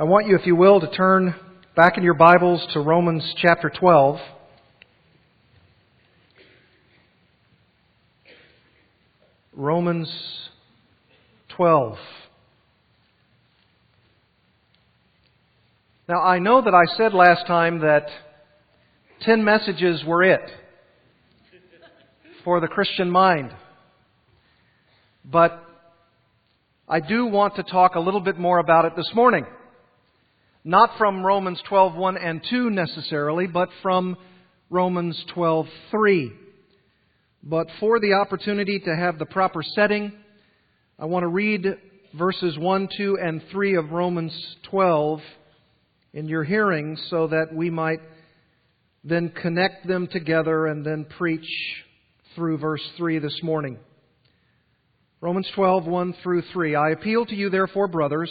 I want you, if you will, to turn back in your Bibles to Romans chapter 12. Romans 12. Now, I know that I said last time that 10 messages were it for the Christian mind. But I do want to talk a little bit more about it this morning. Not from Romans 12:1 and 2 necessarily, but from Romans 12:3. But for the opportunity to have the proper setting, I want to read verses 1, 2, and 3 of Romans 12 in your hearing so that we might then connect them together and then preach through verse 3 this morning. Romans 12, 1 through 3. I appeal to you, therefore, brothers,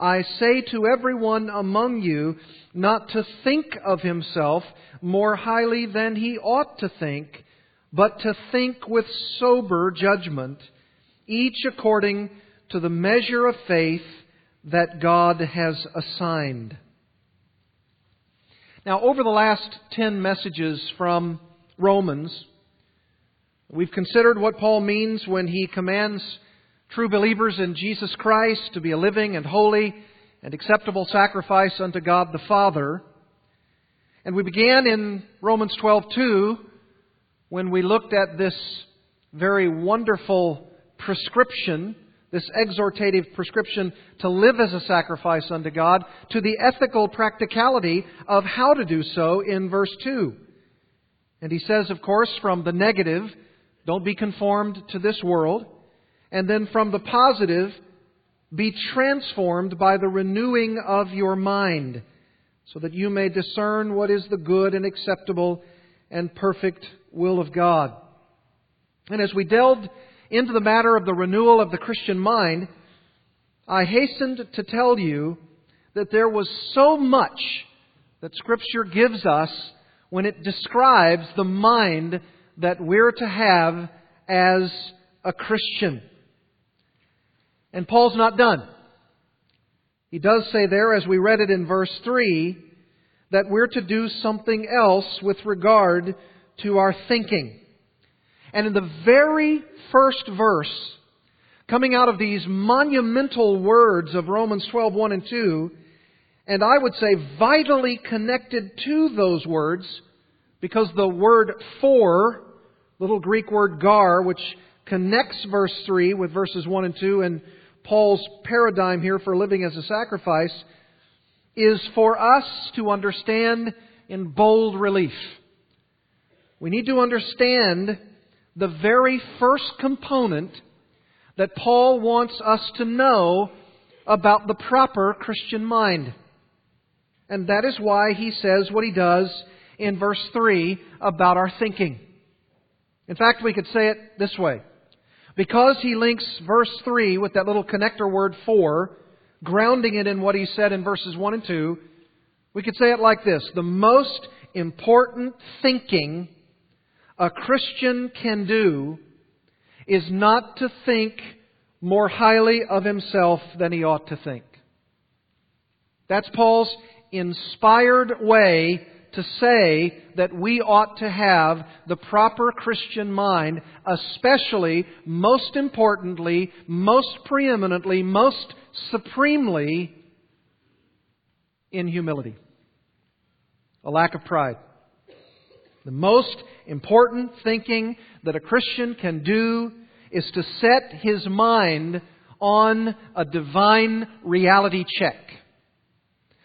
I say to everyone among you not to think of himself more highly than he ought to think but to think with sober judgment, each according to the measure of faith that God has assigned. Now, over the last 10 messages from Romans, we've considered what Paul means when he commands true believers in Jesus Christ to be a living and holy and acceptable sacrifice unto God the Father. And we began in Romans 12:2 when we looked at this very wonderful prescription, this exhortative prescription to live as a sacrifice unto God, to the ethical practicality of how to do so in verse 2. And he says, of course, from the negative, don't be conformed to this world. And then from the positive, be transformed by the renewing of your mind, so that you may discern what is the good and acceptable and perfect will of God. And as we delved into the matter of the renewal of the Christian mind, I hastened to tell you that there was so much that Scripture gives us when it describes the mind that we're to have as a Christian. And Paul's not done. He does say there, as we read it in verse 3, that we're to do something else with regard to our thinking. And in the very first verse, coming out of these monumental words of Romans 12, 1 and 2, and I would say vitally connected to those words, because the word for, little Greek word gar, which connects verse 3 with verses 1 and 2 and Paul's paradigm here for living as a sacrifice, is for us to understand in bold relief. We need to understand the very first component that Paul wants us to know about the proper Christian mind. And that is why he says what he does in verse 3 about our thinking. In fact, we could say it this way. Because he links verse 3 with that little connector word for, grounding it in what he said in verses 1 and 2, we could say it like this The most important thinking a Christian can do is not to think more highly of himself than he ought to think. That's Paul's inspired way to say that we ought to have the proper Christian mind, especially, most importantly, most preeminently, most supremely in humility. A lack of pride. The most important thinking that a Christian can do is to set his mind on a divine reality check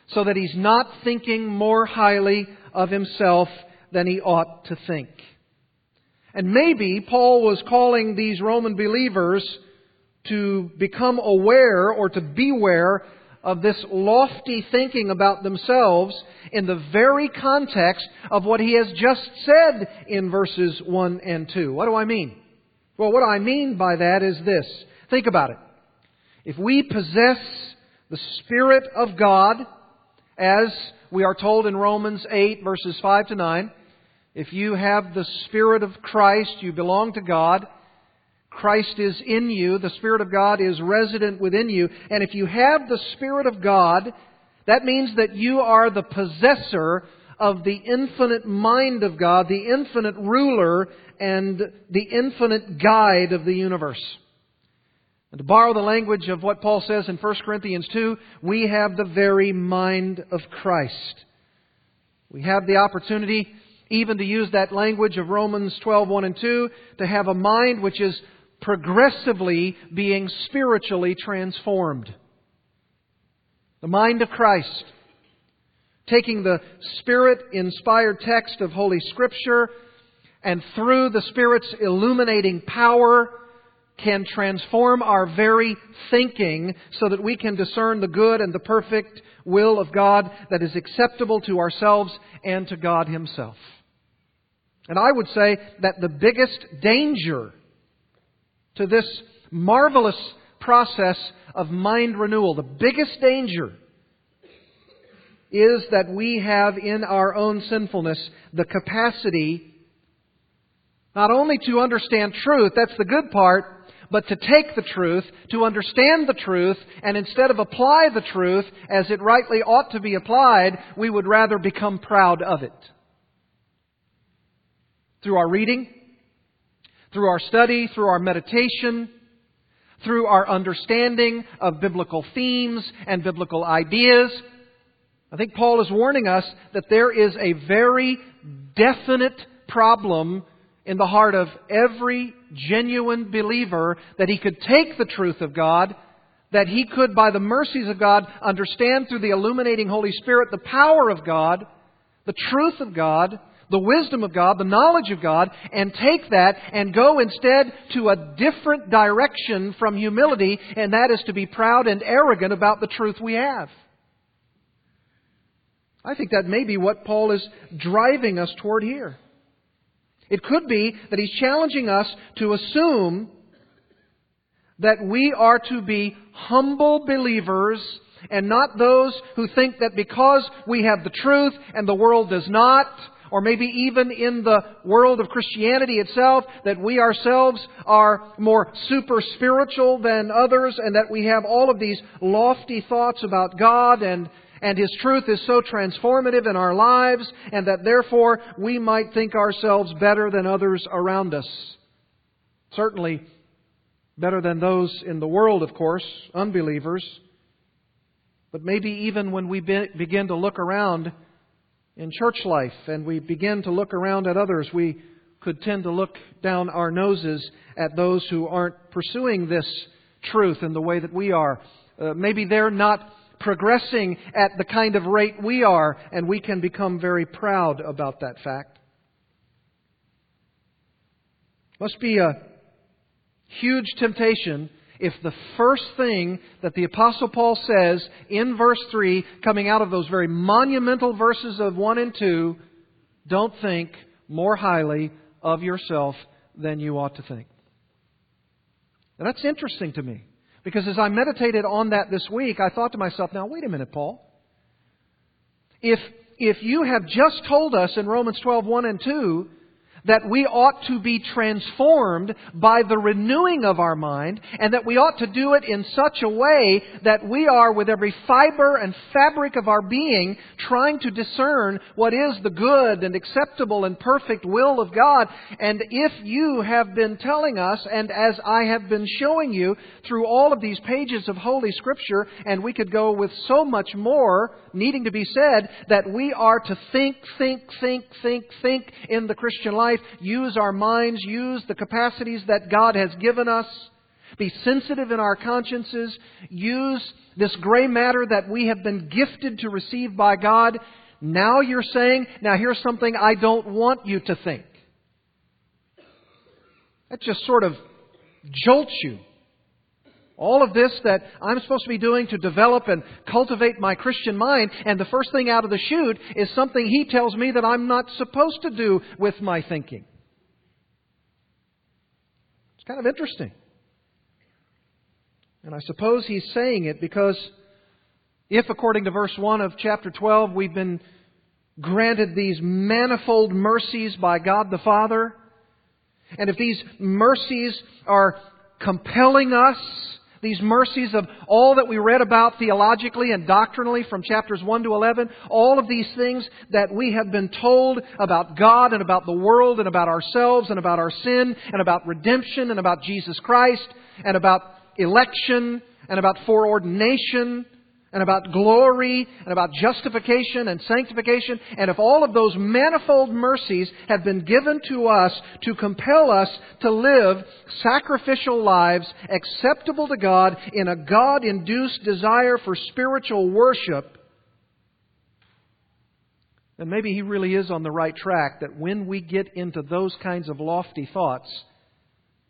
so that he's not thinking more highly of himself than he ought to think. And maybe Paul was calling these Roman believers to become aware or to beware of this lofty thinking about themselves in the very context of what he has just said in verses 1 and 2. What do I mean? Well, what I mean by that is this. Think about it. If we possess the Spirit of God, as we are told in Romans 8, verses 5 to 9, if you have the Spirit of Christ, you belong to God. Christ is in you. The Spirit of God is resident within you. And if you have the Spirit of God, that means that you are the possessor of the infinite mind of God, the infinite ruler, and the infinite guide of the universe. And to borrow the language of what Paul says in 1 Corinthians 2, we have the very mind of Christ. We have the opportunity, even to use that language of Romans 12, 1 and 2, to have a mind which is progressively being spiritually transformed. The mind of Christ. Taking the Spirit inspired text of Holy Scripture and through the Spirit's illuminating power can transform our very thinking so that we can discern the good and the perfect will of God that is acceptable to ourselves and to God Himself. And I would say that the biggest danger to this marvelous process of mind renewal. The biggest danger is that we have in our own sinfulness the capacity not only to understand truth, that's the good part, but to take the truth, to understand the truth, and instead of apply the truth as it rightly ought to be applied, we would rather become proud of it. Through our reading, through our study, through our meditation, through our understanding of biblical themes and biblical ideas. I think Paul is warning us that there is a very definite problem in the heart of every genuine believer that he could take the truth of God, that he could, by the mercies of God, understand through the illuminating Holy Spirit the power of God, the truth of God, the wisdom of God, the knowledge of God, and take that and go instead to a different direction from humility, and that is to be proud and arrogant about the truth we have. I think that may be what Paul is driving us toward here. It could be that he's challenging us to assume that we are to be humble believers and not those who think that because we have the truth and the world does not, or maybe even in the world of Christianity itself, that we ourselves are more super spiritual than others and that we have all of these lofty thoughts about God and and His truth is so transformative in our lives, and that therefore we might think ourselves better than others around us. Certainly better than those in the world, of course, unbelievers. But maybe even when we be, begin to look around in church life and we begin to look around at others, we could tend to look down our noses at those who aren't pursuing this truth in the way that we are. Uh, maybe they're not progressing at the kind of rate we are, and we can become very proud about that fact. Must be a huge temptation if the first thing that the Apostle Paul says in verse 3, coming out of those very monumental verses of 1 and 2, don't think more highly of yourself than you ought to think. Now, that's interesting to me. Because as I meditated on that this week, I thought to myself, now wait a minute, Paul. If, if you have just told us in Romans 12, 1 and 2, that we ought to be transformed by the renewing of our mind, and that we ought to do it in such a way that we are, with every fiber and fabric of our being, trying to discern what is the good and acceptable and perfect will of God. And if you have been telling us, and as I have been showing you through all of these pages of Holy Scripture, and we could go with so much more needing to be said, that we are to think, think, think, think, think in the Christian life life, use our minds, use the capacities that God has given us, be sensitive in our consciences, use this gray matter that we have been gifted to receive by God. Now you're saying, now here's something I don't want you to think. That just sort of jolts you. All of this that I'm supposed to be doing to develop and cultivate my Christian mind, and the first thing out of the chute is something he tells me that I'm not supposed to do with my thinking. It's kind of interesting. And I suppose he's saying it because if, according to verse 1 of chapter 12, we've been granted these manifold mercies by God the Father, and if these mercies are compelling us, these mercies of all that we read about theologically and doctrinally from chapters 1 to 11, all of these things that we have been told about God and about the world and about ourselves and about our sin and about redemption and about Jesus Christ and about election and about foreordination and about glory and about justification and sanctification. And if all of those manifold mercies have been given to us to compel us to live sacrificial lives acceptable to God in a God induced desire for spiritual worship, then maybe He really is on the right track that when we get into those kinds of lofty thoughts,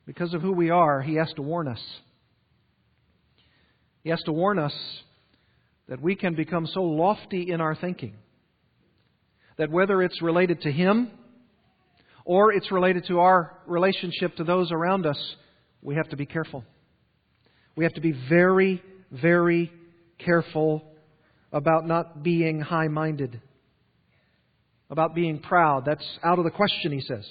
because of who we are, He has to warn us. He has to warn us that we can become so lofty in our thinking that whether it's related to Him or it's related to our relationship to those around us, we have to be careful. We have to be very, very careful about not being high minded, about being proud. That's out of the question, he says.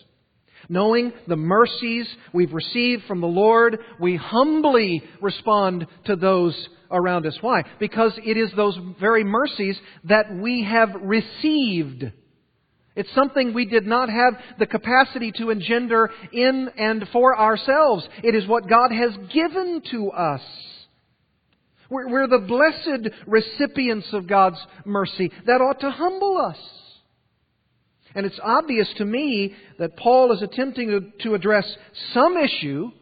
Knowing the mercies we've received from the Lord, we humbly respond to those around us. Why? Because it is those very mercies that we have received. It's something we did not have the capacity to engender in and for ourselves. It is what God has given to us. We're, we're the blessed recipients of God's mercy. That ought to humble us. And it's obvious to me that Paul is attempting to, to address some issue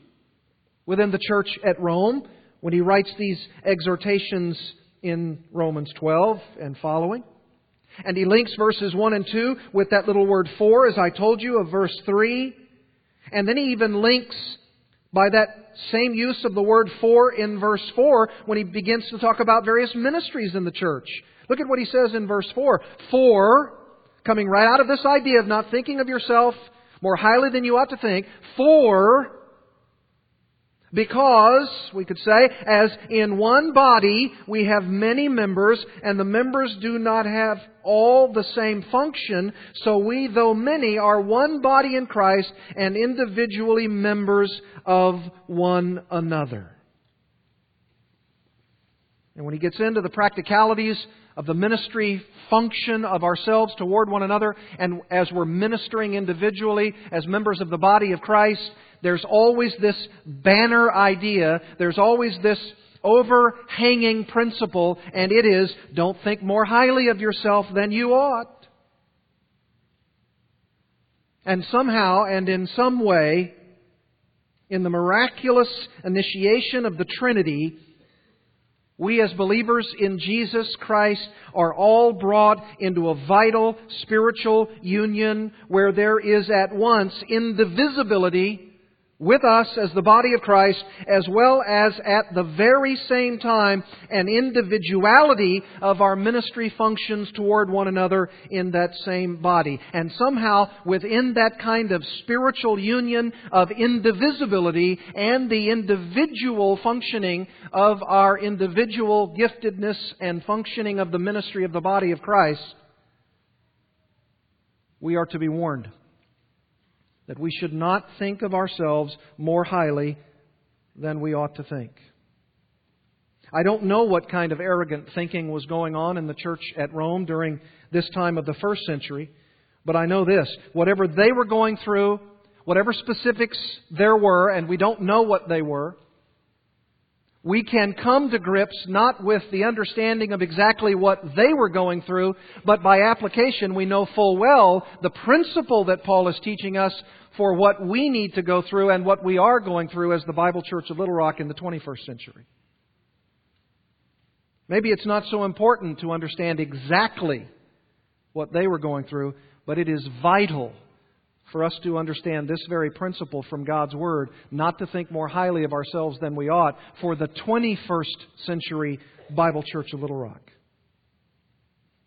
within the church at Rome when he writes these exhortations in Romans 12 and following. And he links verses 1 and 2 with that little word for, as I told you, of verse 3. And then he even links by that same use of the word for in verse 4 when he begins to talk about various ministries in the church. Look at what he says in verse 4. For, coming right out of this idea of not thinking of yourself more highly than you ought to think, for because, we could say, as in one body we have many members, and the members do not have all the same function, so we, though many, are one body in Christ and individually members of one another. And when he gets into the practicalities of the ministry function of ourselves toward one another, and as we're ministering individually as members of the body of Christ, there's always this banner idea, there's always this overhanging principle, and it is don't think more highly of yourself than you ought. And somehow and in some way, in the miraculous initiation of the Trinity, we as believers in Jesus Christ are all brought into a vital spiritual union where there is at once indivisibility with us as the body of Christ, as well as at the very same time an individuality of our ministry functions toward one another in that same body. And somehow, within that kind of spiritual union of indivisibility and the individual functioning of our individual giftedness and functioning of the ministry of the body of Christ, we are to be warned that we should not think of ourselves more highly than we ought to think. I don't know what kind of arrogant thinking was going on in the church at Rome during this time of the first century, but I know this. Whatever they were going through, whatever specifics there were, and we don't know what they were, we can come to grips not with the understanding of exactly what they were going through, but by application we know full well the principle that Paul is teaching us for what we need to go through and what we are going through as the Bible Church of Little Rock in the 21st century. Maybe it's not so important to understand exactly what they were going through, but it is vital for us to understand this very principle from God's Word, not to think more highly of ourselves than we ought, for the 21st century Bible Church of Little Rock.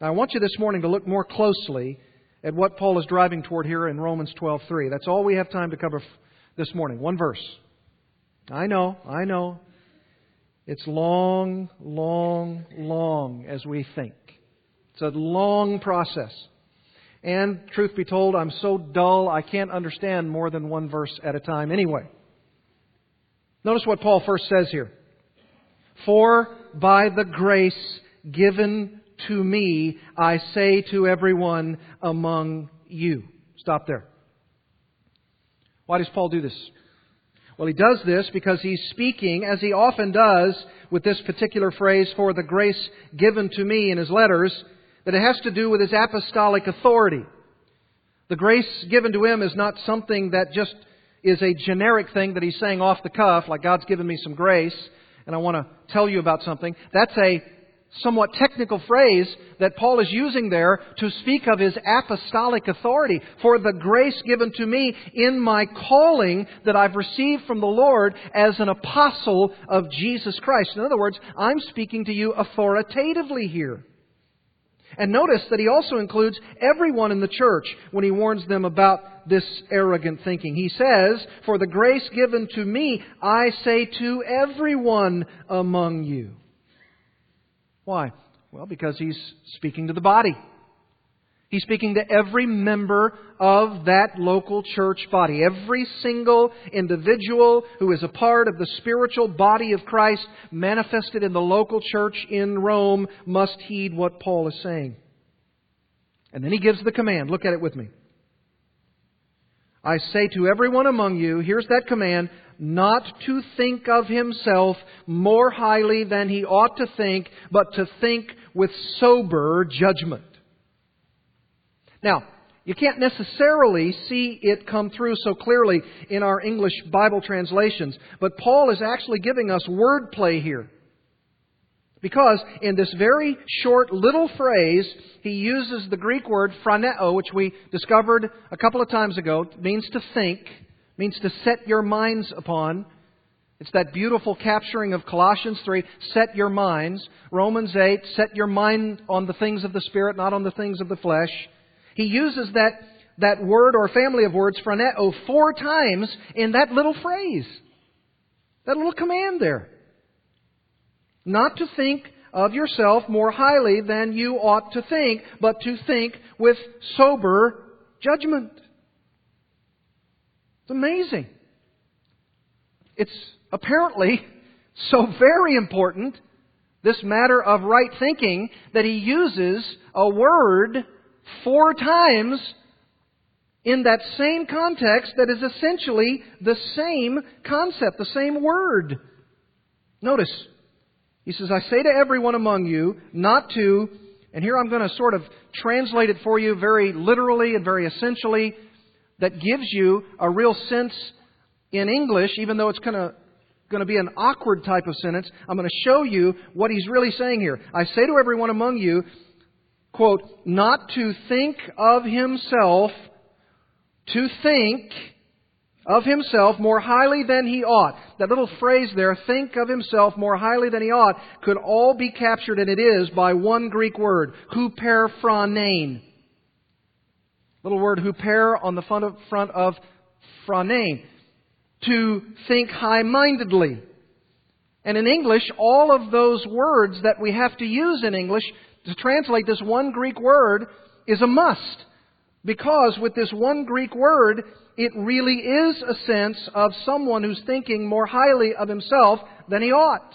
Now, I want you this morning to look more closely at what Paul is driving toward here in Romans 12:3. That's all we have time to cover this morning. One verse. I know, I know. It's long, long, long as we think. It's a long process. And, truth be told, I'm so dull I can't understand more than one verse at a time anyway. Notice what Paul first says here. For by the grace given to me, I say to everyone among you. Stop there. Why does Paul do this? Well, he does this because he's speaking, as he often does with this particular phrase, for the grace given to me in his letters, that it has to do with his apostolic authority. The grace given to him is not something that just is a generic thing that he's saying off the cuff, like God's given me some grace, and I want to tell you about something. That's a somewhat technical phrase that Paul is using there to speak of his apostolic authority. For the grace given to me in my calling that I've received from the Lord as an apostle of Jesus Christ. In other words, I'm speaking to you authoritatively here. And notice that he also includes everyone in the church when he warns them about this arrogant thinking. He says, For the grace given to me, I say to everyone among you. Why? Well, because he's speaking to the body. He's speaking to every member of that local church body. Every single individual who is a part of the spiritual body of Christ manifested in the local church in Rome must heed what Paul is saying. And then he gives the command. Look at it with me. I say to everyone among you, here's that command, not to think of himself more highly than he ought to think, but to think with sober judgment. Now, you can't necessarily see it come through so clearly in our English Bible translations, but Paul is actually giving us wordplay here. Because in this very short little phrase, he uses the Greek word phroneo, which we discovered a couple of times ago. It means to think, means to set your minds upon. It's that beautiful capturing of Colossians 3, set your minds. Romans 8, set your mind on the things of the Spirit, not on the things of the flesh. He uses that, that word or family of words, phroneo, four times in that little phrase. That little command there. Not to think of yourself more highly than you ought to think, but to think with sober judgment. It's amazing. It's apparently so very important, this matter of right thinking, that he uses a word four times in that same context that is essentially the same concept, the same word. Notice, he says, I say to everyone among you not to, and here I'm going to sort of translate it for you very literally and very essentially, that gives you a real sense in English, even though it's kind of going to be an awkward type of sentence. I'm going to show you what he's really saying here. I say to everyone among you, quote, not to think of himself, to think of himself more highly than he ought. That little phrase there, think of himself more highly than he ought, could all be captured, and it is, by one Greek word, huperphronein. Little word huper on the front of, front. To think high-mindedly. And in English, all of those words that we have to use in English to translate this one Greek word is a must. Because with this one Greek word, it really is a sense of someone who's thinking more highly of himself than he ought.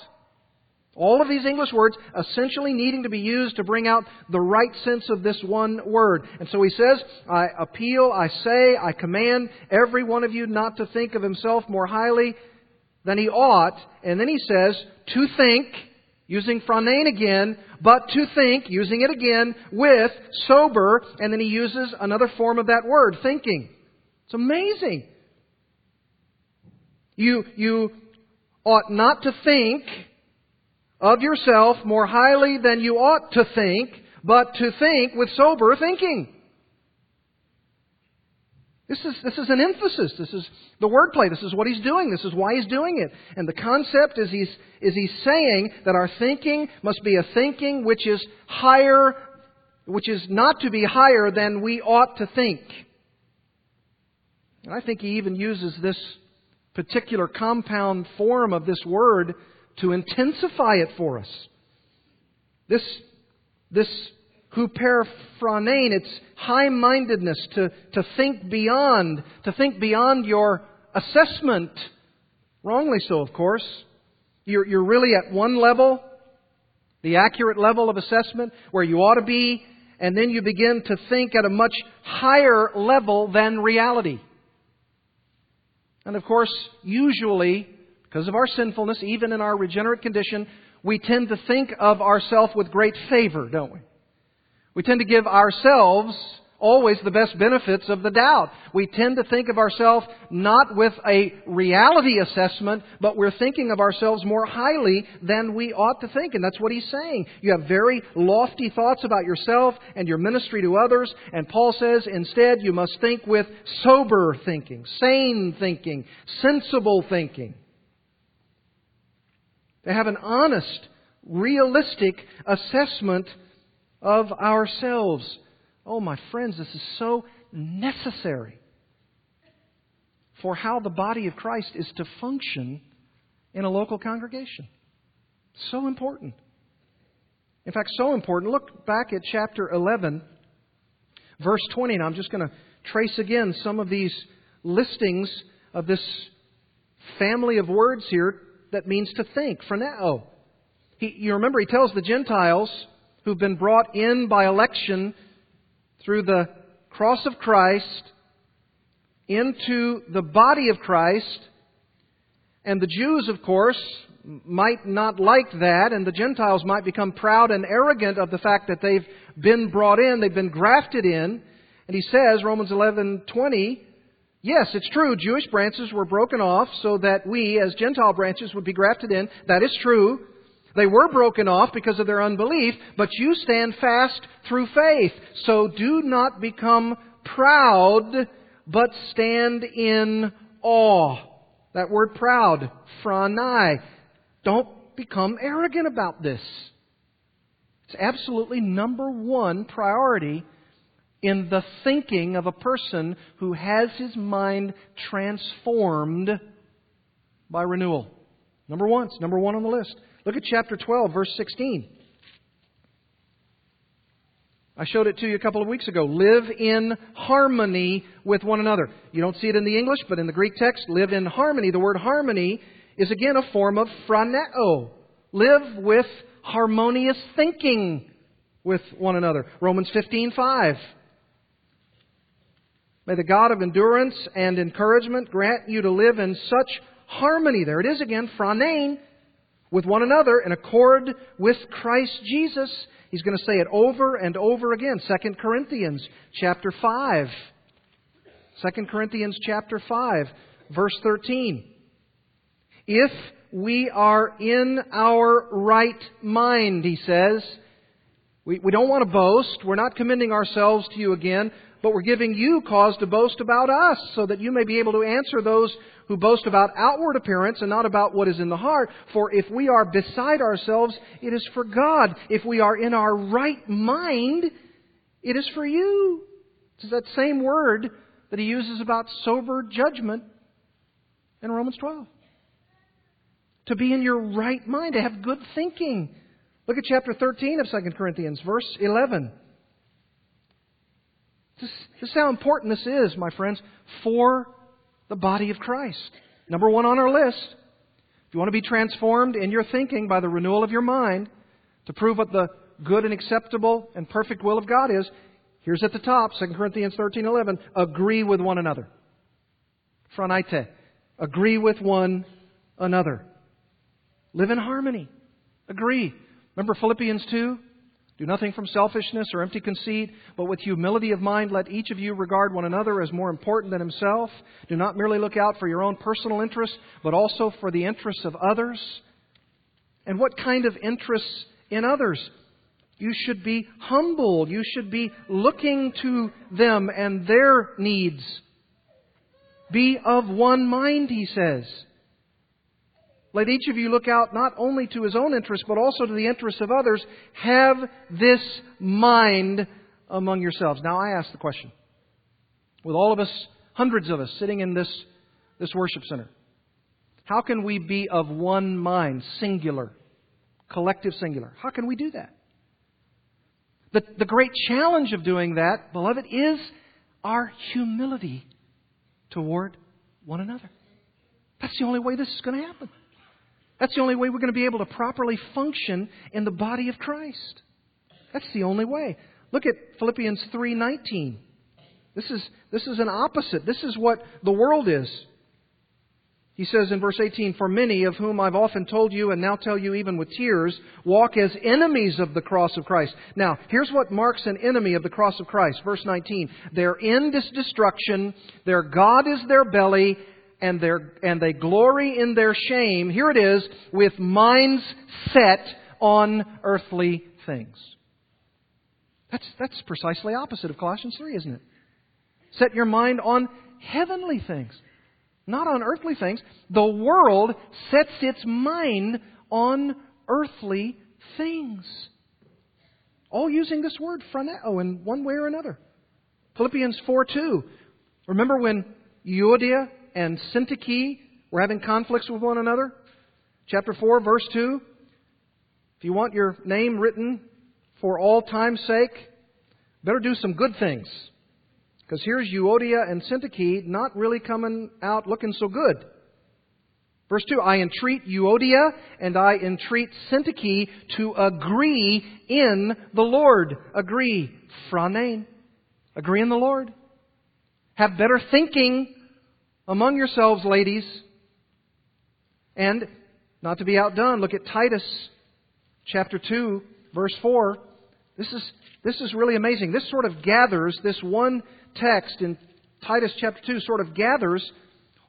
All of these English words essentially needing to be used to bring out the right sense of this one word. And so he says, I appeal, I say, I command every one of you not to think of himself more highly than he ought. And then he says, to think, using phronein again, but to think, using it again, with sober, and then he uses another form of that word, thinking. It's amazing. You, you ought not to think of yourself more highly than you ought to think, but to think with sober thinking. This is, this is an emphasis. This is the wordplay. This is what he's doing. This is why he's doing it. And the concept is he's, is he's saying that our thinking must be a thinking which is higher, which is not to be higher than we ought to think. And I think he even uses this particular compound form of this word to intensify it for us. This, this huperphronein, it's high-mindedness to, to think beyond, to think beyond your assessment. Wrongly so, of course. You're, you're really at one level, the accurate level of assessment, where you ought to be, and then you begin to think at a much higher level than reality. And of course, usually, because of our sinfulness, even in our regenerate condition, we tend to think of ourselves with great favor, don't we? We tend to give ourselves always the best benefits of the doubt. We tend to think of ourselves not with a reality assessment, but we're thinking of ourselves more highly than we ought to think. And that's what he's saying. You have very lofty thoughts about yourself and your ministry to others. And Paul says instead you must think with sober thinking, sane thinking, sensible thinking. To have an honest, realistic assessment of ourselves. Oh, my friends, this is so necessary for how the body of Christ is to function in a local congregation. So important. In fact, so important. Look back at chapter 11, verse 20. And I'm just going to trace again some of these listings of this family of words here that means to think, phroneo. He, you remember, he tells the Gentiles who've been brought in by election through the cross of Christ into the body of Christ. And the Jews, of course, might not like that, and the Gentiles might become proud and arrogant of the fact that they've been brought in, they've been grafted in. And he says, Romans 11:20, yes, it's true, Jewish branches were broken off so that we, as Gentile branches, would be grafted in. That is true. They were broken off because of their unbelief, but you stand fast through faith. So do not become proud, but stand in awe. That word proud, phronai. Don't become arrogant about this. It's absolutely number one priority in the thinking of a person who has his mind transformed by renewal. Number one. It's number one on the list. Look at chapter 12, verse 16. I showed it to you a couple of weeks ago. Live in harmony with one another. You don't see it in the English, but in the Greek text, live in harmony. The word harmony is again a form of phroneo. Live with harmonious thinking with one another. Romans 15:5. May the God of endurance and encouragement grant you to live in such harmony. There it is again, phronein, with one another in accord with Christ Jesus. He's going to say it over and over again. 2 Corinthians chapter 5. 2 Corinthians chapter 5, verse 13. If we are in our right mind, he says, we, we don't want to boast. We're not commending ourselves to you again, but we're giving you cause to boast about us so that you may be able to answer those who boast about outward appearance and not about what is in the heart. For if we are beside ourselves, it is for God. If we are in our right mind, it is for you. It's that same word that he uses about sober judgment in Romans 12. To be in your right mind, to have good thinking. Look at chapter 13 of 2 Corinthians, verse 11. This, is how important this is, my friends, for the body of Christ. Number one on our list. If you want to be transformed in your thinking by the renewal of your mind to prove what the good and acceptable and perfect will of God is, here's at the top, 2 Corinthians 13:11, agree with one another. Phroneite. Agree with one another. Live in harmony. Agree. Remember Philippians 2? Do nothing from selfishness or empty conceit, but with humility of mind let each of you regard one another as more important than himself. Do not merely look out for your own personal interests, but also for the interests of others. And what kind of interests in others? You should be humble. You should be looking to them and their needs Be of one mind, he says. Let each of you look out not only to his own interest, but also to the interests of others. Have this mind among yourselves. Now I ask the question. With all of us, hundreds of us sitting in this, this worship center, how can we be of one mind, singular, collective singular? How can we do that? The, the great challenge of doing that, beloved, is our humility toward one another. That's the only way this is going to happen. That's the only way we're going to be able to properly function in the body of Christ. That's the only way. Look at Philippians 3:19. This is this is an opposite. This is what the world is. He says in verse 18, For many of whom I've often told you and now tell you even with tears, walk as enemies of the cross of Christ. Now, here's what marks an enemy of the cross of Christ. Verse 19. Their end is destruction, their God is their belly, and, their, and they glory in their shame. Here it is, with minds set on earthly things. That's, that's precisely opposite of Colossians 3, isn't it? Set your mind on heavenly things not on earthly things. The world sets its mind on earthly things. All using this word, phroneo, in one way or another. Philippians 4 2. Remember when Euodia and Syntyche were having conflicts with one another? Chapter 4, verse 2. If you want your name written for all time's sake, better do some good things. Because here's Euodia and Syntyche not really coming out looking so good. Verse 2 I entreat Euodia and I entreat Syntyche to agree in the Lord. Agree. Phronein. Agree in the Lord. Have better thinking among yourselves, ladies. And, not to be outdone, look at Titus chapter 2, verse 4. This is, this is really amazing. This sort of gathers this one text in Titus chapter 2 sort of gathers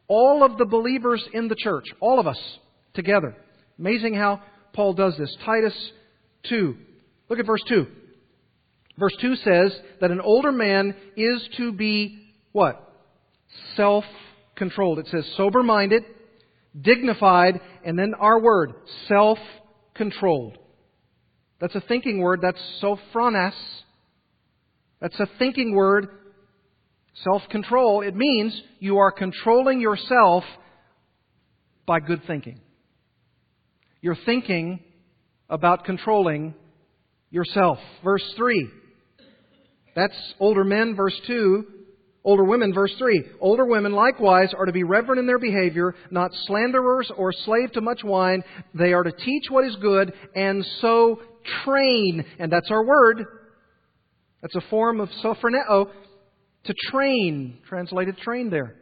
all of the believers in the church, all of us together. Amazing how Paul does this. Titus 2. Look at verse 2. Verse 2 says that an older man is to be what? Self controlled. It says sober minded, dignified, and then our word, self controlled. That's a thinking word. That's sophrones. That's a thinking word Self control, it means you are controlling yourself by good thinking. You're thinking about controlling yourself. Verse 3. That's older men, verse 2. Older women, verse 3. Older women likewise are to be reverent in their behavior, not slanderers or slave to much wine. They are to teach what is good and so train. And that's our word. That's a form of sophroneo oh, to train, translated train there.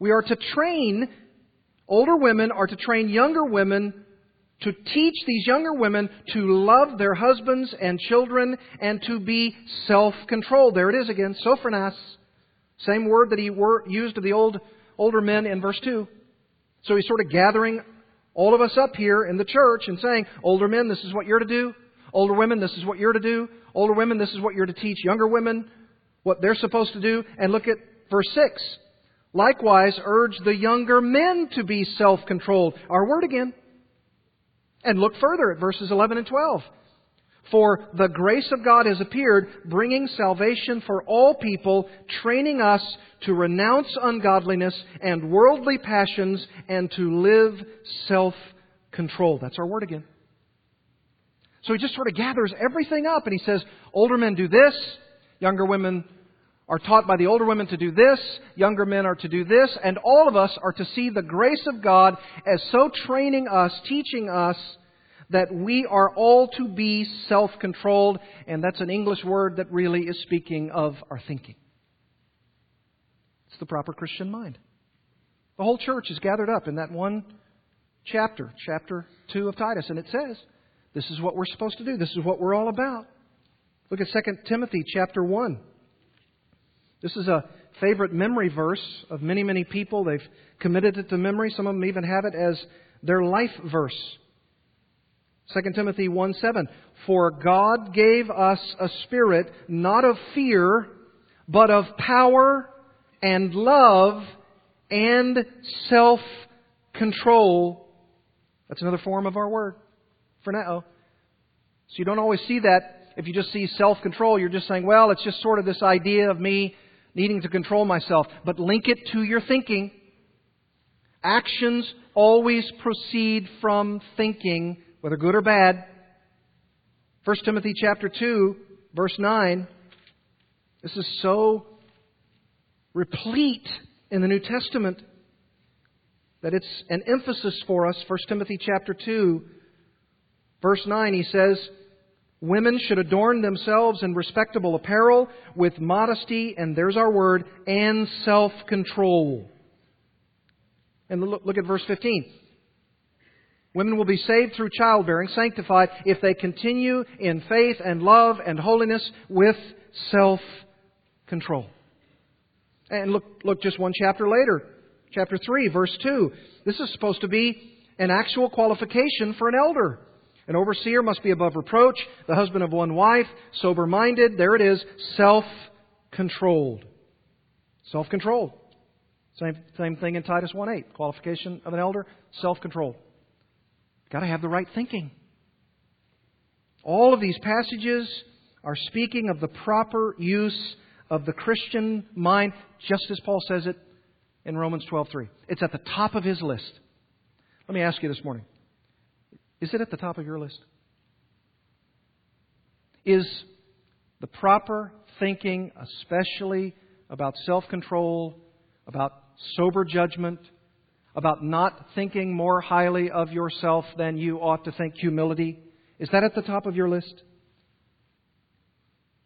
We are to train, older women are to train younger women to teach these younger women to love their husbands and children and to be self controlled. There it is again, sophronas. Same word that he used of the old, older men in verse 2. So he's sort of gathering all of us up here in the church and saying, Older men, this is what you're to do. Older women, this is what you're to do. Older women, this is what you're to teach younger women what they're supposed to do. And look at verse 6. Likewise, urge the younger men to be self controlled. Our word again. And look further at verses 11 and 12. For the grace of God has appeared, bringing salvation for all people, training us to renounce ungodliness and worldly passions and to live self control. That's our word again. So he just sort of gathers everything up and he says, older men do this, younger women are taught by the older women to do this, younger men are to do this, and all of us are to see the grace of God as so training us, teaching us, that we are all to be self controlled, and that's an English word that really is speaking of our thinking. It's the proper Christian mind. The whole church is gathered up in that one chapter, chapter 2 of Titus, and it says, this is what we're supposed to do. This is what we're all about. Look at 2 Timothy chapter 1. This is a favorite memory verse of many, many people. They've committed it to memory. Some of them even have it as their life verse. 2 Timothy 1 7. For God gave us a spirit not of fear, but of power and love and self control. That's another form of our word, phroneo. So you don't always see that. If you just see self control, you're just saying, well, it's just sort of this idea of me needing to control myself. But link it to your thinking. Actions always proceed from thinking, whether good or bad. 1 Timothy chapter 2, verse 9. This is so replete in the New Testament that it's an emphasis for us. 1 Timothy chapter 2, verse 9, he says, Women should adorn themselves in respectable apparel with modesty, and there's our word, and self control. And look, at verse 15. Women will be saved through childbearing, sanctified, if they continue in faith and love and holiness with self control. And look, look just one chapter later, chapter 3, verse 2. This is supposed to be an actual qualification for an elder. An overseer must be above reproach, the husband of one wife, sober minded. There it is, self controlled. Self controlled. Same, same thing in Titus 1 8. Qualification of an elder, self controlled. Got to have the right thinking. All of these passages are speaking of the proper use of the Christian mind, just as Paul says it in Romans 12:3. It's at the top of his list. Let me ask you this morning. Is it at the top of your list? Is the proper thinking, especially about self control, about sober judgment, about not thinking more highly of yourself than you ought to think, humility, is that at the top of your list?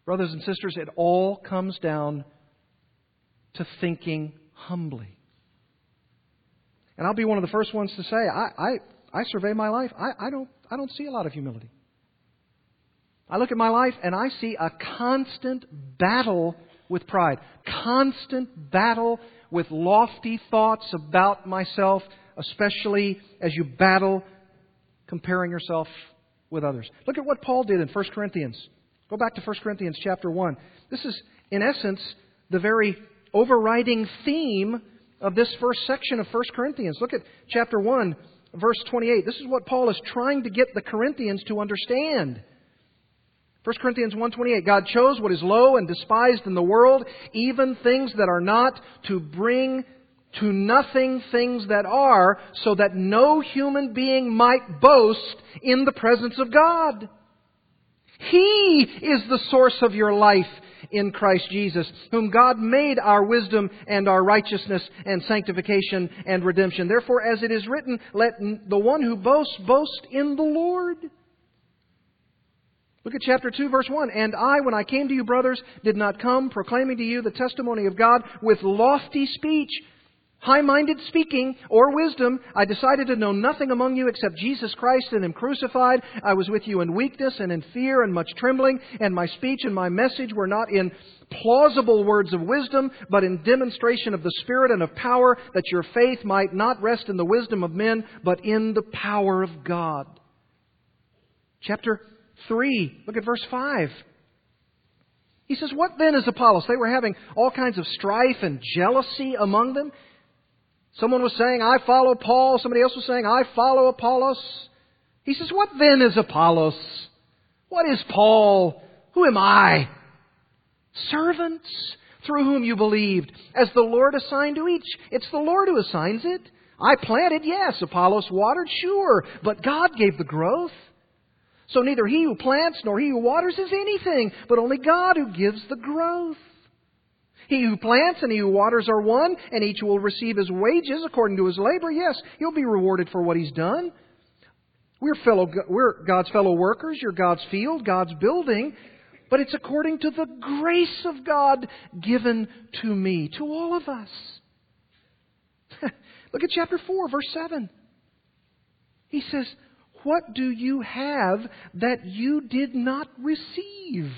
Brothers and sisters, it all comes down to thinking humbly. And I'll be one of the first ones to say, I, I, I survey my life. I, I, don't, I don't see a lot of humility. I look at my life and I see a constant battle with pride, constant battle with lofty thoughts about myself, especially as you battle comparing yourself with others. Look at what Paul did in 1 Corinthians. Go back to 1 Corinthians chapter 1. This is, in essence, the very overriding theme of this first section of 1 Corinthians. Look at chapter 1, verse 28. This is what Paul is trying to get the Corinthians to understand. 1 Corinthians 1:28 God chose what is low and despised in the world even things that are not to bring to nothing things that are so that no human being might boast in the presence of God. He is the source of your life in Christ Jesus, whom God made our wisdom and our righteousness and sanctification and redemption. Therefore, as it is written, let the one who boasts boast in the Lord. Look at chapter 2, verse 1. And I, when I came to you, brothers, did not come proclaiming to you the testimony of God with lofty speech high minded speaking or wisdom, I decided to know nothing among you except Jesus Christ and Him crucified. I was with you in weakness and in fear and much trembling, and my speech and my message were not in plausible words of wisdom, but in demonstration of the Spirit and of power, that your faith might not rest in the wisdom of men, but in the power of God. Chapter 3, look at verse 5. He says, What then is Apollos? They were having all kinds of strife and jealousy among them. Someone was saying, I follow Paul. Somebody else was saying, I follow Apollos. He says, What then is Apollos? What is Paul? Who am I? Servants through whom you believed, as the Lord assigned to each. It's the Lord who assigns it. I planted, yes. Apollos watered, sure. But God gave the growth. So neither he who plants nor he who waters is anything, but only God who gives the growth. He who plants and he who waters are one, and each will receive his wages according to his labor. Yes, he'll be rewarded for what he's done. We're, fellow, we're God's fellow workers. You're God's field, God's building. But it's according to the grace of God given to me, to all of us. Look at chapter 4, verse 7. He says, What do you have that you did not receive?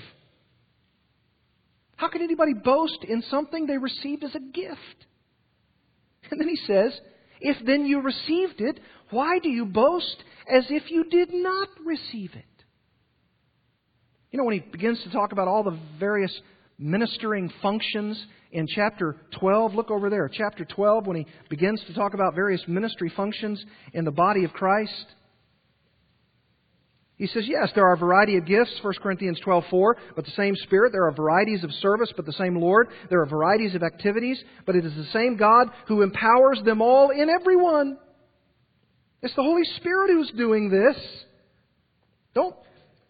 How can anybody boast in something they received as a gift? And then he says, If then you received it, why do you boast as if you did not receive it? You know, when he begins to talk about all the various ministering functions in chapter 12. Look over there, chapter 12, when he begins to talk about various ministry functions in the body of Christ. He says, yes, there are a variety of gifts, 1 Corinthians 12:4, but the same Spirit. There are varieties of service, but the same Lord. There are varieties of activities, but it is the same God who empowers them all in everyone. It's the Holy Spirit who's doing this. Don't,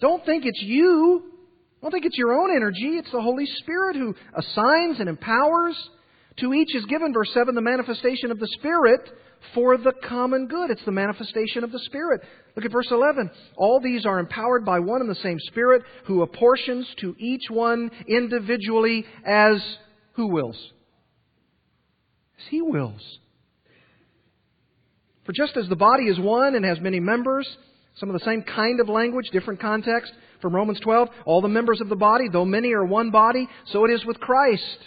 don't think it's you. Don't think it's your own energy. It's the Holy Spirit who assigns and empowers. To each is given, verse 7, the manifestation of the Spirit for the common good. It's the manifestation of the Spirit. Look at verse 11. All these are empowered by one and the same Spirit who apportions to each one individually as who wills? As He wills. For just as the body is one and has many members, some of the same kind of language, different context from Romans 12, all the members of the body, though many are one body, so it is with Christ.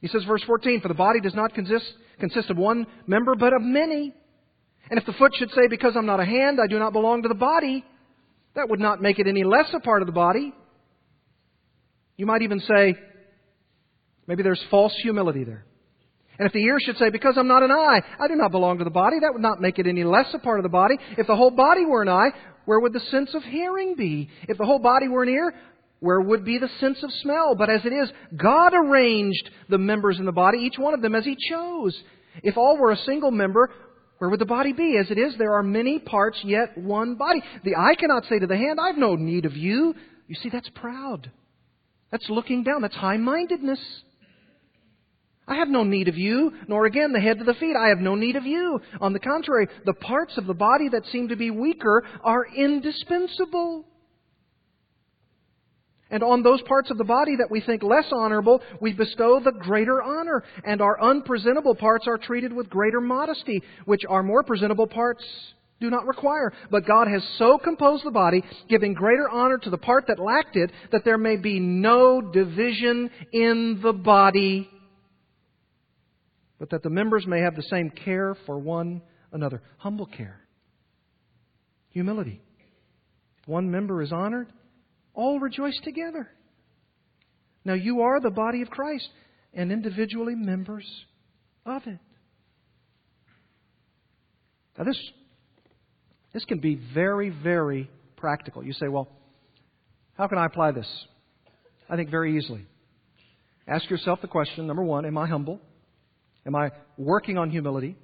He says, verse 14, For the body does not consist, consist of one member, but of many. And if the foot should say, Because I'm not a hand, I do not belong to the body, that would not make it any less a part of the body. You might even say, maybe there's false humility there. And if the ear should say, Because I'm not an eye, I do not belong to the body, that would not make it any less a part of the body. If the whole body were an eye, where would the sense of hearing be? If the whole body were an ear, where would be the sense of smell? But as it is, God arranged the members in the body, each one of them as He chose. If all were a single member, where would the body be? As it is, there are many parts, yet one body. The eye cannot say to the hand, I've no need of you. You see, that's proud. That's looking down. That's high mindedness. I have no need of you, nor again the head to the feet. I have no need of you. On the contrary, the parts of the body that seem to be weaker are indispensable. And on those parts of the body that we think less honorable, we bestow the greater honor. And our unpresentable parts are treated with greater modesty, which our more presentable parts do not require. But God has so composed the body, giving greater honor to the part that lacked it, that there may be no division in the body, but that the members may have the same care for one another. Humble care. Humility. One member is honored, all rejoice together. Now you are the body of Christ and individually members of it. Now this this can be very, very practical. You say, well, how can I apply this? I think very easily. Ask yourself the question number one, am I humble? Am I working on humility?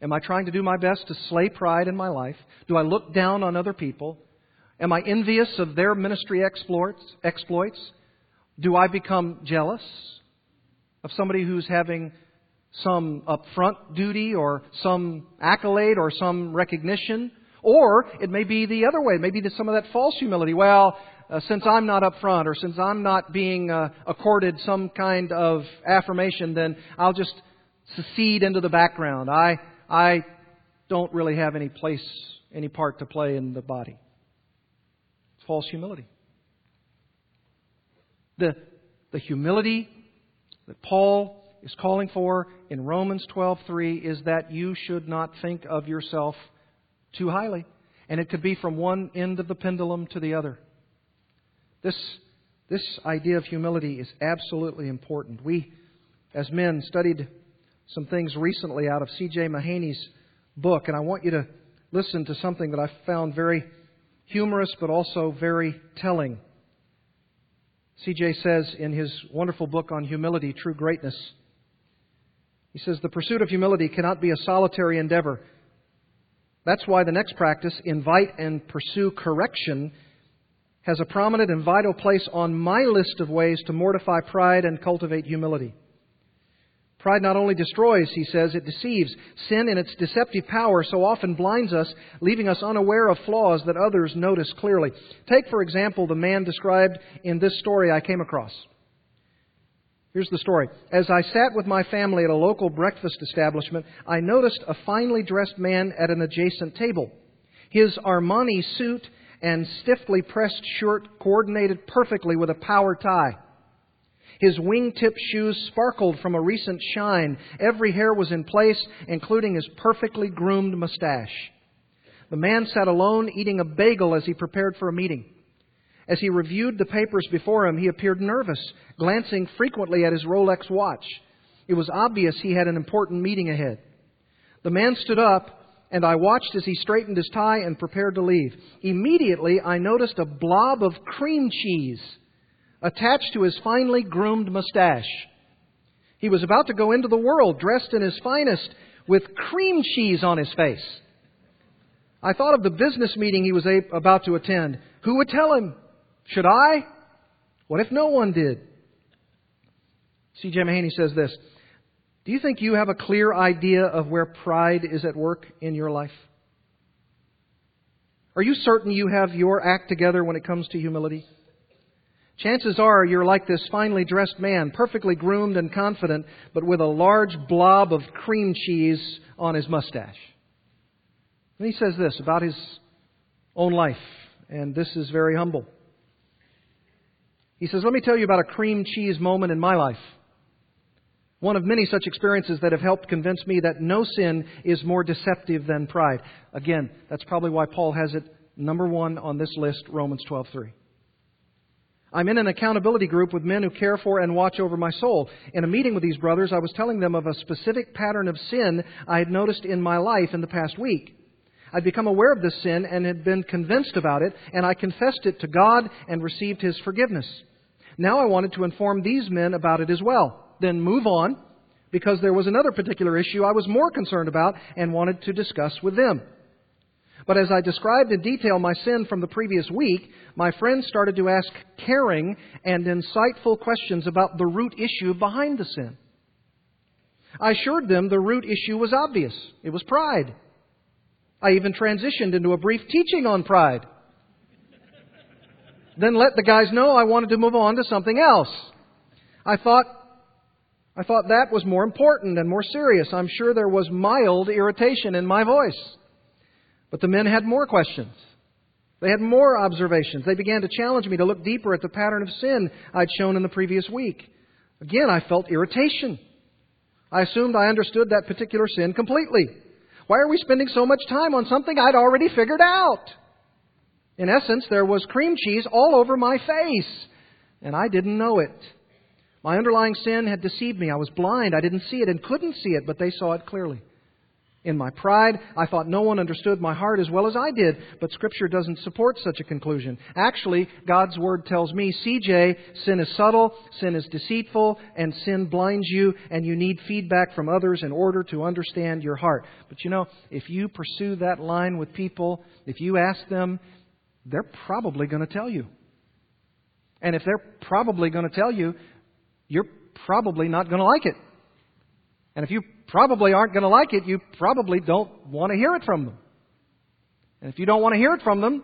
Am I trying to do my best to slay pride in my life? Do I look down on other people? Am I envious of their ministry exploits? exploits? Do I become jealous of somebody who's having some upfront duty or some accolade or some recognition? Or it may be the other way. Maybe some of that false humility. Well, uh, since I'm not up front or since I'm not being uh, accorded some kind of affirmation, then I'll just secede into the background. I, I don't really have any place, any part to play in the body false humility. The, the humility that Paul is calling for in Romans 12:3 is that you should not think of yourself too highly, and it could be from one end of the pendulum to the other. This this idea of humility is absolutely important. We as men studied some things recently out of C.J. Mahaney's book, and I want you to listen to something that I found very humorous but also very telling. CJ says in his wonderful book on humility, True Greatness, he says, The pursuit of humility cannot be a solitary endeavor. That's why the next practice, invite and pursue correction, has a prominent and vital place on my list of ways to mortify pride and cultivate humility. Pride not only destroys, he says, it deceives. Sin in its deceptive power so often blinds us, leaving us unaware of flaws that others notice clearly. Take, for example, the man described in this story I came across. Here's the story. As I sat with my family at a local breakfast establishment, I noticed a finely dressed man at an adjacent table. His Armani suit and stiffly pressed shirt coordinated perfectly with a power tie. His wingtip shoes sparkled from a recent shine. Every hair was in place, including his perfectly groomed mustache. The man sat alone eating a bagel as he prepared for a meeting. As he reviewed the papers before him, he appeared nervous, glancing frequently at his Rolex watch. It was obvious he had an important meeting ahead. The man stood up, and I watched as he straightened his tie and prepared to leave. Immediately, I noticed a blob of cream cheese attached to his finely groomed mustache. He was about to go into the world dressed in his finest with cream cheese on his face. I thought of the business meeting he was about to attend. Who would tell him? Should I? What if no one did? C.J. Mahaney says this Do you think you have a clear idea of where pride is at work in your life? Are you certain you have your act together when it comes to humility? Chances are you're like this finely dressed man, perfectly groomed and confident, but with a large blob of cream cheese on his mustache. And he says this about his own life, and this is very humble. He says, Let me tell you about a cream cheese moment in my life. One of many such experiences that have helped convince me that no sin is more deceptive than pride. Again, that's probably why Paul has it number one on this list, Romans 12:3. I'm in an accountability group with men who care for and watch over my soul. In a meeting with these brothers, I was telling them of a specific pattern of sin I had noticed in my life in the past week. I'd become aware of this sin and had been convinced about it, and I confessed it to God and received His forgiveness. Now I wanted to inform these men about it as well, then move on, because there was another particular issue I was more concerned about and wanted to discuss with them. But as I described in detail my sin from the previous week, my friends started to ask caring and insightful questions about the root issue behind the sin. I assured them the root issue was obvious. It was pride. I even transitioned into a brief teaching on pride. then let the guys know I wanted to move on to something else. I thought I thought that was more important and more serious. I'm sure there was mild irritation in my voice. But the men had more questions. They had more observations. They began to challenge me to look deeper at the pattern of sin I'd shown in the previous week. Again, I felt irritation. I assumed I understood that particular sin completely. Why are we spending so much time on something I'd already figured out? In essence, there was cream cheese all over my face, and I didn't know it. My underlying sin had deceived me. I was blind. I didn't see it and couldn't see it, but they saw it clearly. In my pride, I thought no one understood my heart as well as I did, but Scripture doesn't support such a conclusion. Actually, God's Word tells me, CJ, sin is subtle, sin is deceitful, and sin blinds you, and you need feedback from others in order to understand your heart. But you know, if you pursue that line with people, if you ask them, they're probably going to tell you. And if they're probably going to tell you, you're probably not going to like it. And if you probably aren't going to like it, you probably don't want to hear it from them. And if you don't want to hear it from them,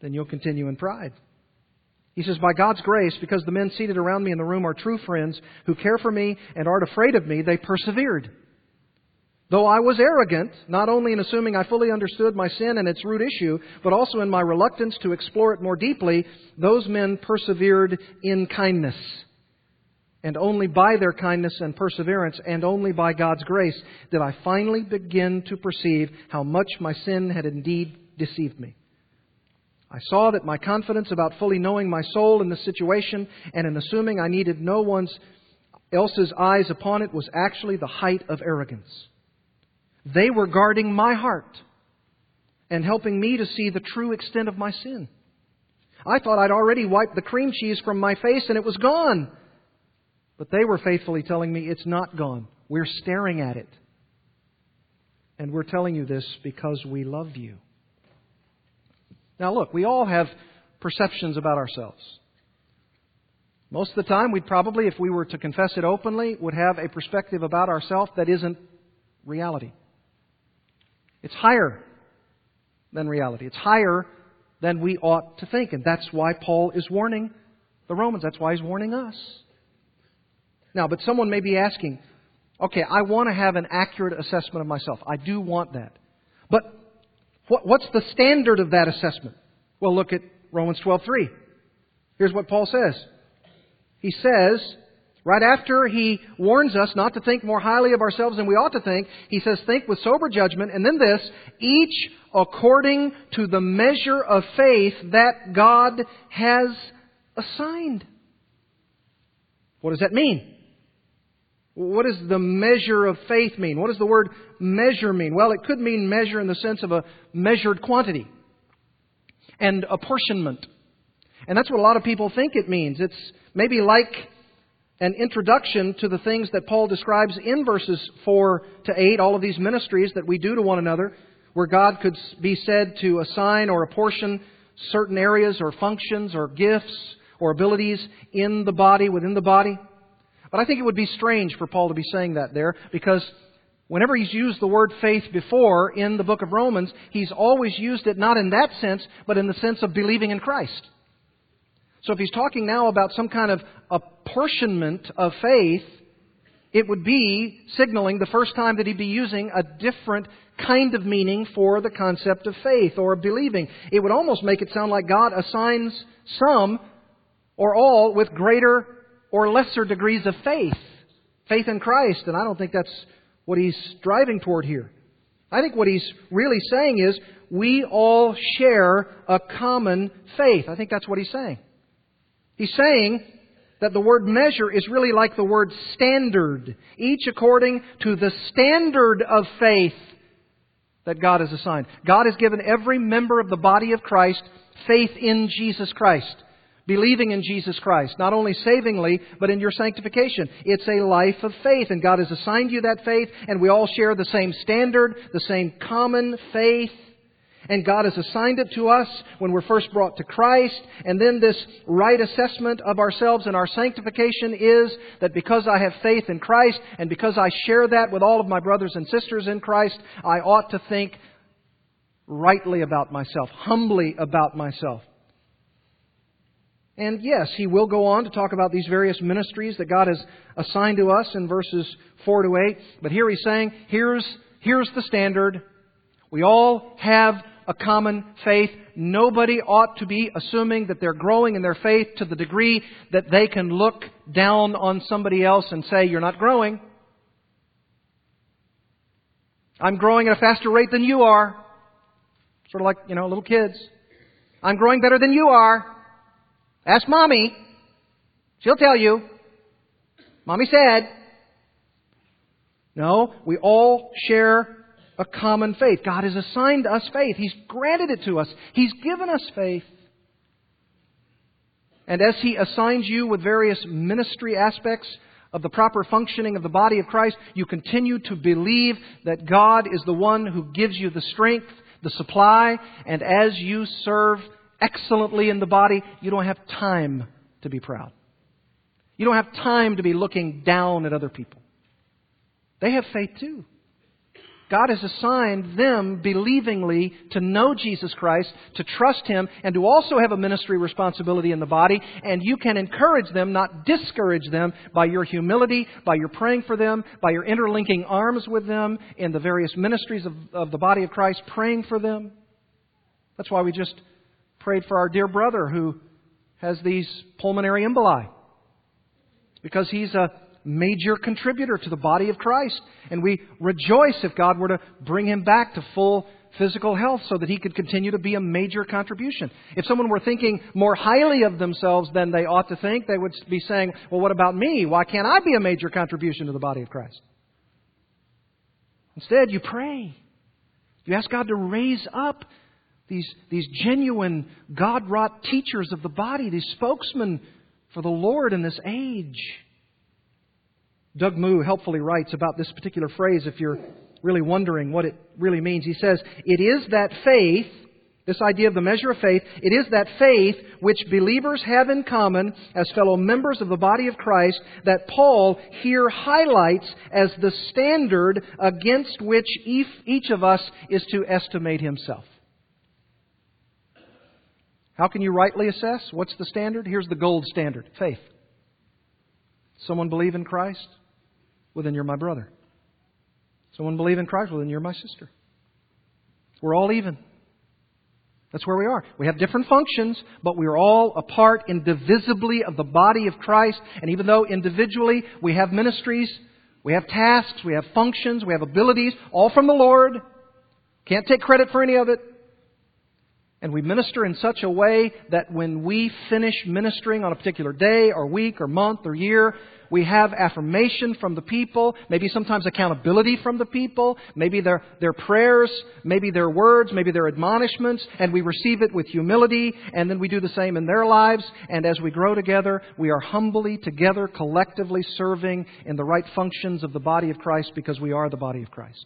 then you'll continue in pride. He says, By God's grace, because the men seated around me in the room are true friends who care for me and aren't afraid of me, they persevered. Though I was arrogant, not only in assuming I fully understood my sin and its root issue, but also in my reluctance to explore it more deeply, those men persevered in kindness. And only by their kindness and perseverance, and only by God's grace, did I finally begin to perceive how much my sin had indeed deceived me. I saw that my confidence about fully knowing my soul in the situation and in assuming I needed no one's else's eyes upon it was actually the height of arrogance. They were guarding my heart and helping me to see the true extent of my sin. I thought I'd already wiped the cream cheese from my face and it was gone. But they were faithfully telling me it's not gone. We're staring at it. And we're telling you this because we love you. Now, look, we all have perceptions about ourselves. Most of the time, we'd probably, if we were to confess it openly, would have a perspective about ourselves that isn't reality. It's higher than reality. It's higher than we ought to think. And that's why Paul is warning the Romans. That's why he's warning us. Now, but someone may be asking, okay, I want to have an accurate assessment of myself. I do want that. But what, what's the standard of that assessment? Well, look at Romans 12:3. Here's what Paul says. He says, Right after he warns us not to think more highly of ourselves than we ought to think, he says, Think with sober judgment. And then this, each according to the measure of faith that God has assigned. What does that mean? What does the measure of faith mean? What does the word measure mean? Well, it could mean measure in the sense of a measured quantity and apportionment. And that's what a lot of people think it means. It's maybe like an introduction to the things that Paul describes in verses 4 to 8, all of these ministries that we do to one another, where God could be said to assign or apportion certain areas or functions or gifts or abilities in the body, within the body. But I think it would be strange for Paul to be saying that there because whenever he's used the word faith before in the book of Romans, he's always used it not in that sense, but in the sense of believing in Christ. So if he's talking now about some kind of apportionment of faith, it would be signaling the first time that he'd be using a different kind of meaning for the concept of faith or believing. It would almost make it sound like God assigns some or all with greater or lesser degrees of faith. Faith in Christ, and I don't think that's what he's striving toward here. I think what he's really saying is we all share a common faith. I think that's what he's saying. He's saying that the word measure is really like the word standard, each according to the standard of faith that God has assigned. God has given every member of the body of Christ faith in Jesus Christ, believing in Jesus Christ, not only savingly, but in your sanctification. It's a life of faith, and God has assigned you that faith, and we all share the same standard, the same common faith. And God has assigned it to us when we're first brought to Christ. And then this right assessment of ourselves and our sanctification is that because I have faith in Christ and because I share that with all of my brothers and sisters in Christ, I ought to think rightly about myself, humbly about myself. And yes, he will go on to talk about these various ministries that God has assigned to us in verses 4 to 8. But here he's saying, here's, here's the standard. We all have a common faith. Nobody ought to be assuming that they're growing in their faith to the degree that they can look down on somebody else and say, You're not growing. I'm growing at a faster rate than you are. Sort of like, you know, little kids. I'm growing better than you are. Ask mommy. She'll tell you. Mommy said. No, we all share a common faith. God has assigned us faith. He's granted it to us. He's given us faith. And as He assigns you with various ministry aspects of the proper functioning of the body of Christ, you continue to believe that God is the one who gives you the strength, the supply, and as you serve excellently in the body, you don't have time to be proud. You don't have time to be looking down at other people. They have faith too. God has assigned them believingly to know Jesus Christ, to trust Him, and to also have a ministry responsibility in the body. And you can encourage them, not discourage them, by your humility, by your praying for them, by your interlinking arms with them in the various ministries of, of the body of Christ, praying for them. That's why we just prayed for our dear brother who has these pulmonary emboli. Because he's a major contributor to the body of Christ. And we rejoice if God were to bring him back to full physical health so that he could continue to be a major contribution. If someone were thinking more highly of themselves than they ought to think, they would be saying, Well, what about me? Why can't I be a major contribution to the body of Christ? Instead, you pray. You ask God to raise up these, these genuine, God wrought teachers of the body, these spokesmen for the Lord in this age. Doug Moo helpfully writes about this particular phrase if you're really wondering what it really means. He says, It is that faith, this idea of the measure of faith, it is that faith which believers have in common as fellow members of the body of Christ that Paul here highlights as the standard against which each of us is to estimate himself. How can you rightly assess? What's the standard? Here's the gold standard faith. Someone believe in Christ? Well, then you're my brother. Someone believe in Christ? Well, then you're my sister. We're all even. That's where we are. We have different functions, but we are all a part indivisibly of the body of Christ. And even though individually we have ministries, we have tasks, we have functions, we have abilities, all from the Lord, can't take credit for any of it. And we minister in such a way that when we finish ministering on a particular day or week or month or year, we have affirmation from the people, maybe sometimes accountability from the people, maybe their, their prayers, maybe their words, maybe their admonishments, and we receive it with humility, and then we do the same in their lives. And as we grow together, we are humbly together, collectively serving in the right functions of the body of Christ because we are the body of Christ.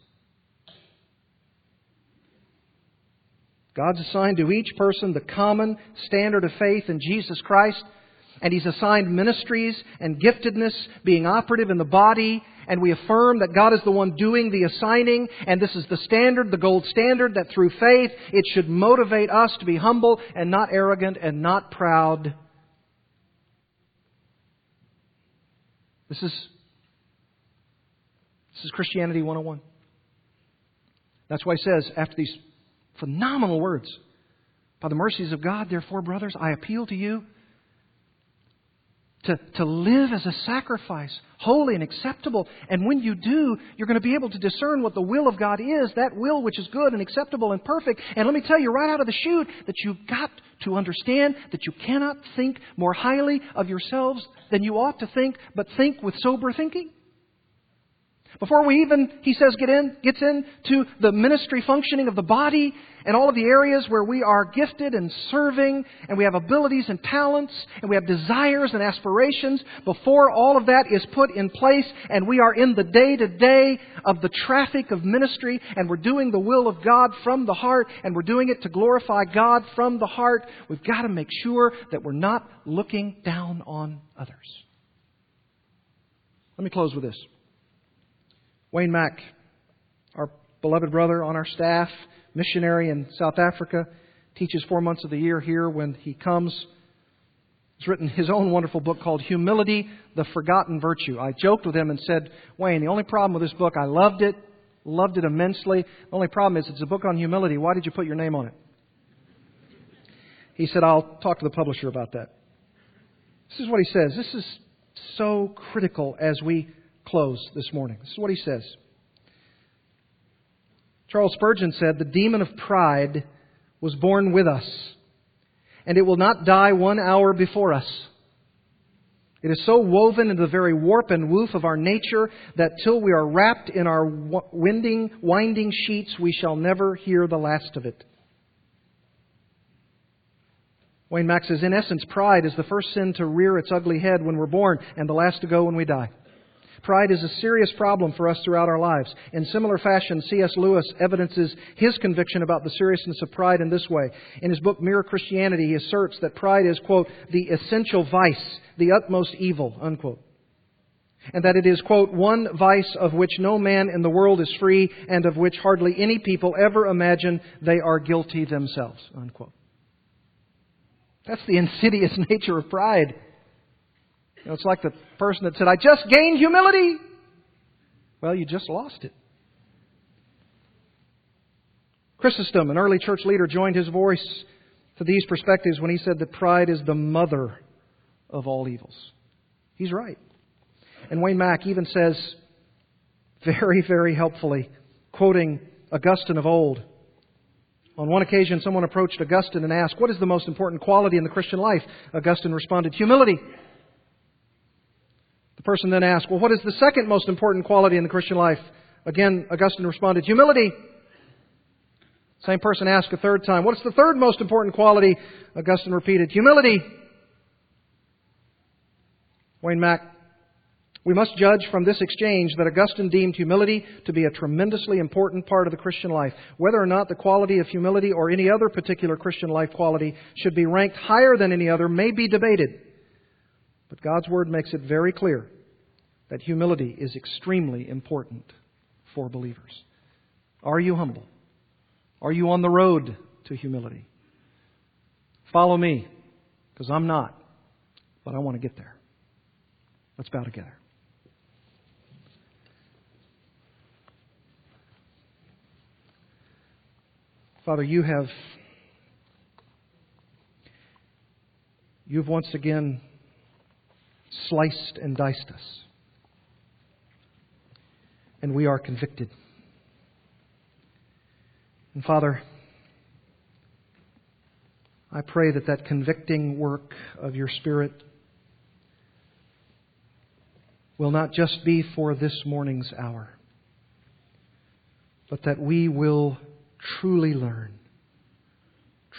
God's assigned to each person the common standard of faith in Jesus Christ, and He's assigned ministries and giftedness being operative in the body, and we affirm that God is the one doing the assigning, and this is the standard, the gold standard, that through faith it should motivate us to be humble and not arrogant and not proud. This is, this is Christianity 101. That's why he says, after these Phenomenal words. By the mercies of God, therefore, brothers, I appeal to you to, to live as a sacrifice, holy and acceptable. And when you do, you're going to be able to discern what the will of God is, that will which is good and acceptable and perfect. And let me tell you right out of the chute that you've got to understand that you cannot think more highly of yourselves than you ought to think, but think with sober thinking. Before we even, he says, get in, gets into the ministry functioning of the body and all of the areas where we are gifted and serving and we have abilities and talents and we have desires and aspirations, before all of that is put in place and we are in the day to day of the traffic of ministry and we're doing the will of God from the heart and we're doing it to glorify God from the heart, we've got to make sure that we're not looking down on others. Let me close with this. Wayne Mack, our beloved brother on our staff, missionary in South Africa, teaches four months of the year here when he comes. He's written his own wonderful book called Humility, the Forgotten Virtue. I joked with him and said, Wayne, the only problem with this book, I loved it, loved it immensely. The only problem is it's a book on humility. Why did you put your name on it? He said, I'll talk to the publisher about that. This is what he says. This is so critical as we close this morning. This is what he says. Charles Spurgeon said, The demon of pride was born with us, and it will not die one hour before us. It is so woven into the very warp and woof of our nature that till we are wrapped in our winding, winding sheets, we shall never hear the last of it. Wayne Mack says, in essence, pride is the first sin to rear its ugly head when we're born and the last to go when we die. Pride is a serious problem for us throughout our lives. In similar fashion, C.S. Lewis evidences his conviction about the seriousness of pride in this way. In his book, Mere Christianity, he asserts that pride is, quote, the essential vice, the utmost evil, unquote. And that it is, quote, one vice of which no man in the world is free and of which hardly any people ever imagine they are guilty themselves, unquote. That's the insidious nature of pride. You know, it's like the person that said, I just gained humility. Well, you just lost it. Chrysostom, an early church leader, joined his voice to these perspectives when he said that pride is the mother of all evils. He's right. And Wayne Mack even says, very, very helpfully, quoting Augustine of old, on one occasion, someone approached Augustine and asked, What is the most important quality in the Christian life? Augustine responded, Humility person then asked, Well, what is the second most important quality in the Christian life? Again, Augustine responded, Humility. Same person asked a third time, What's the third most important quality? Augustine repeated, Humility. Wayne Mack, we must judge from this exchange that Augustine deemed humility to be a tremendously important part of the Christian life. Whether or not the quality of humility or any other particular Christian life quality should be ranked higher than any other may be debated. But God's Word makes it very clear that humility is extremely important for believers. Are you humble? Are you on the road to humility? Follow me, because I'm not, but I want to get there. Let's bow together. Father, you have you've once again sliced and diced us. And we are convicted. And Father, I pray that that convicting work of your Spirit will not just be for this morning's hour, but that we will truly learn,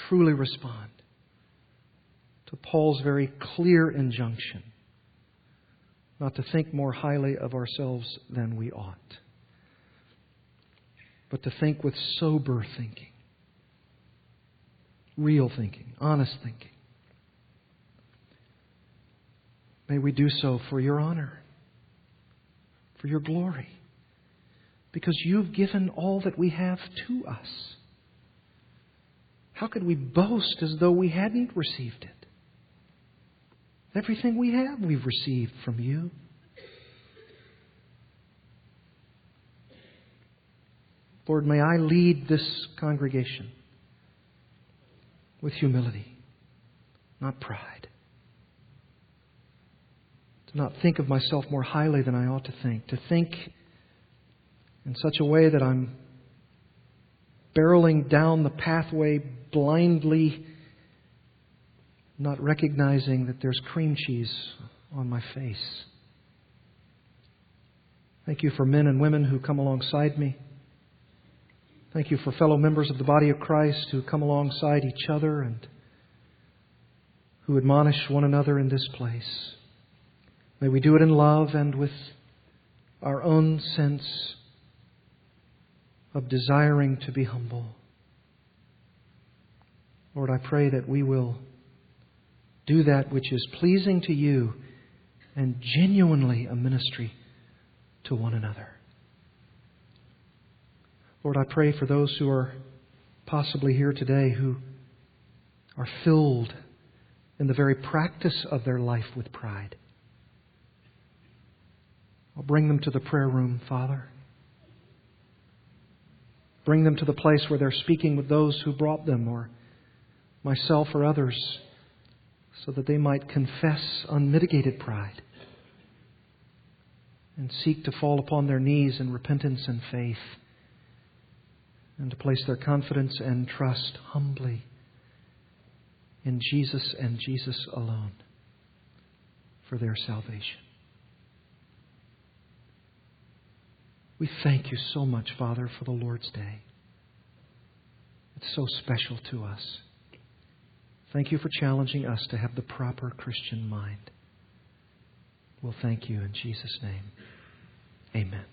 truly respond to Paul's very clear injunction not to think more highly of ourselves than we ought, but to think with sober thinking, real thinking, honest thinking. May we do so for your honor, for your glory, because you've given all that we have to us. How could we boast as though we hadn't received it? Everything we have, we've received from you. Lord, may I lead this congregation with humility, not pride. To not think of myself more highly than I ought to think. To think in such a way that I'm barreling down the pathway blindly not recognizing that there's cream cheese on my face. Thank you for men and women who come alongside me. Thank you for fellow members of the body of Christ who come alongside each other and who admonish one another in this place. May we do it in love and with our own sense of desiring to be humble. Lord, I pray that we will do that which is pleasing to you and genuinely a ministry to one another. Lord, I pray for those who are possibly here today who are filled in the very practice of their life with pride. I'll bring them to the prayer room, Father. Bring them to the place where they're speaking with those who brought them, or myself or others so that they might confess unmitigated pride and seek to fall upon their knees in repentance and faith and to place their confidence and trust humbly in Jesus and Jesus alone for their salvation. We thank you so much, Father, for the Lord's Day. It's so special to us. Thank you for challenging us to have the proper Christian mind. We'll thank you in Jesus' name. Amen.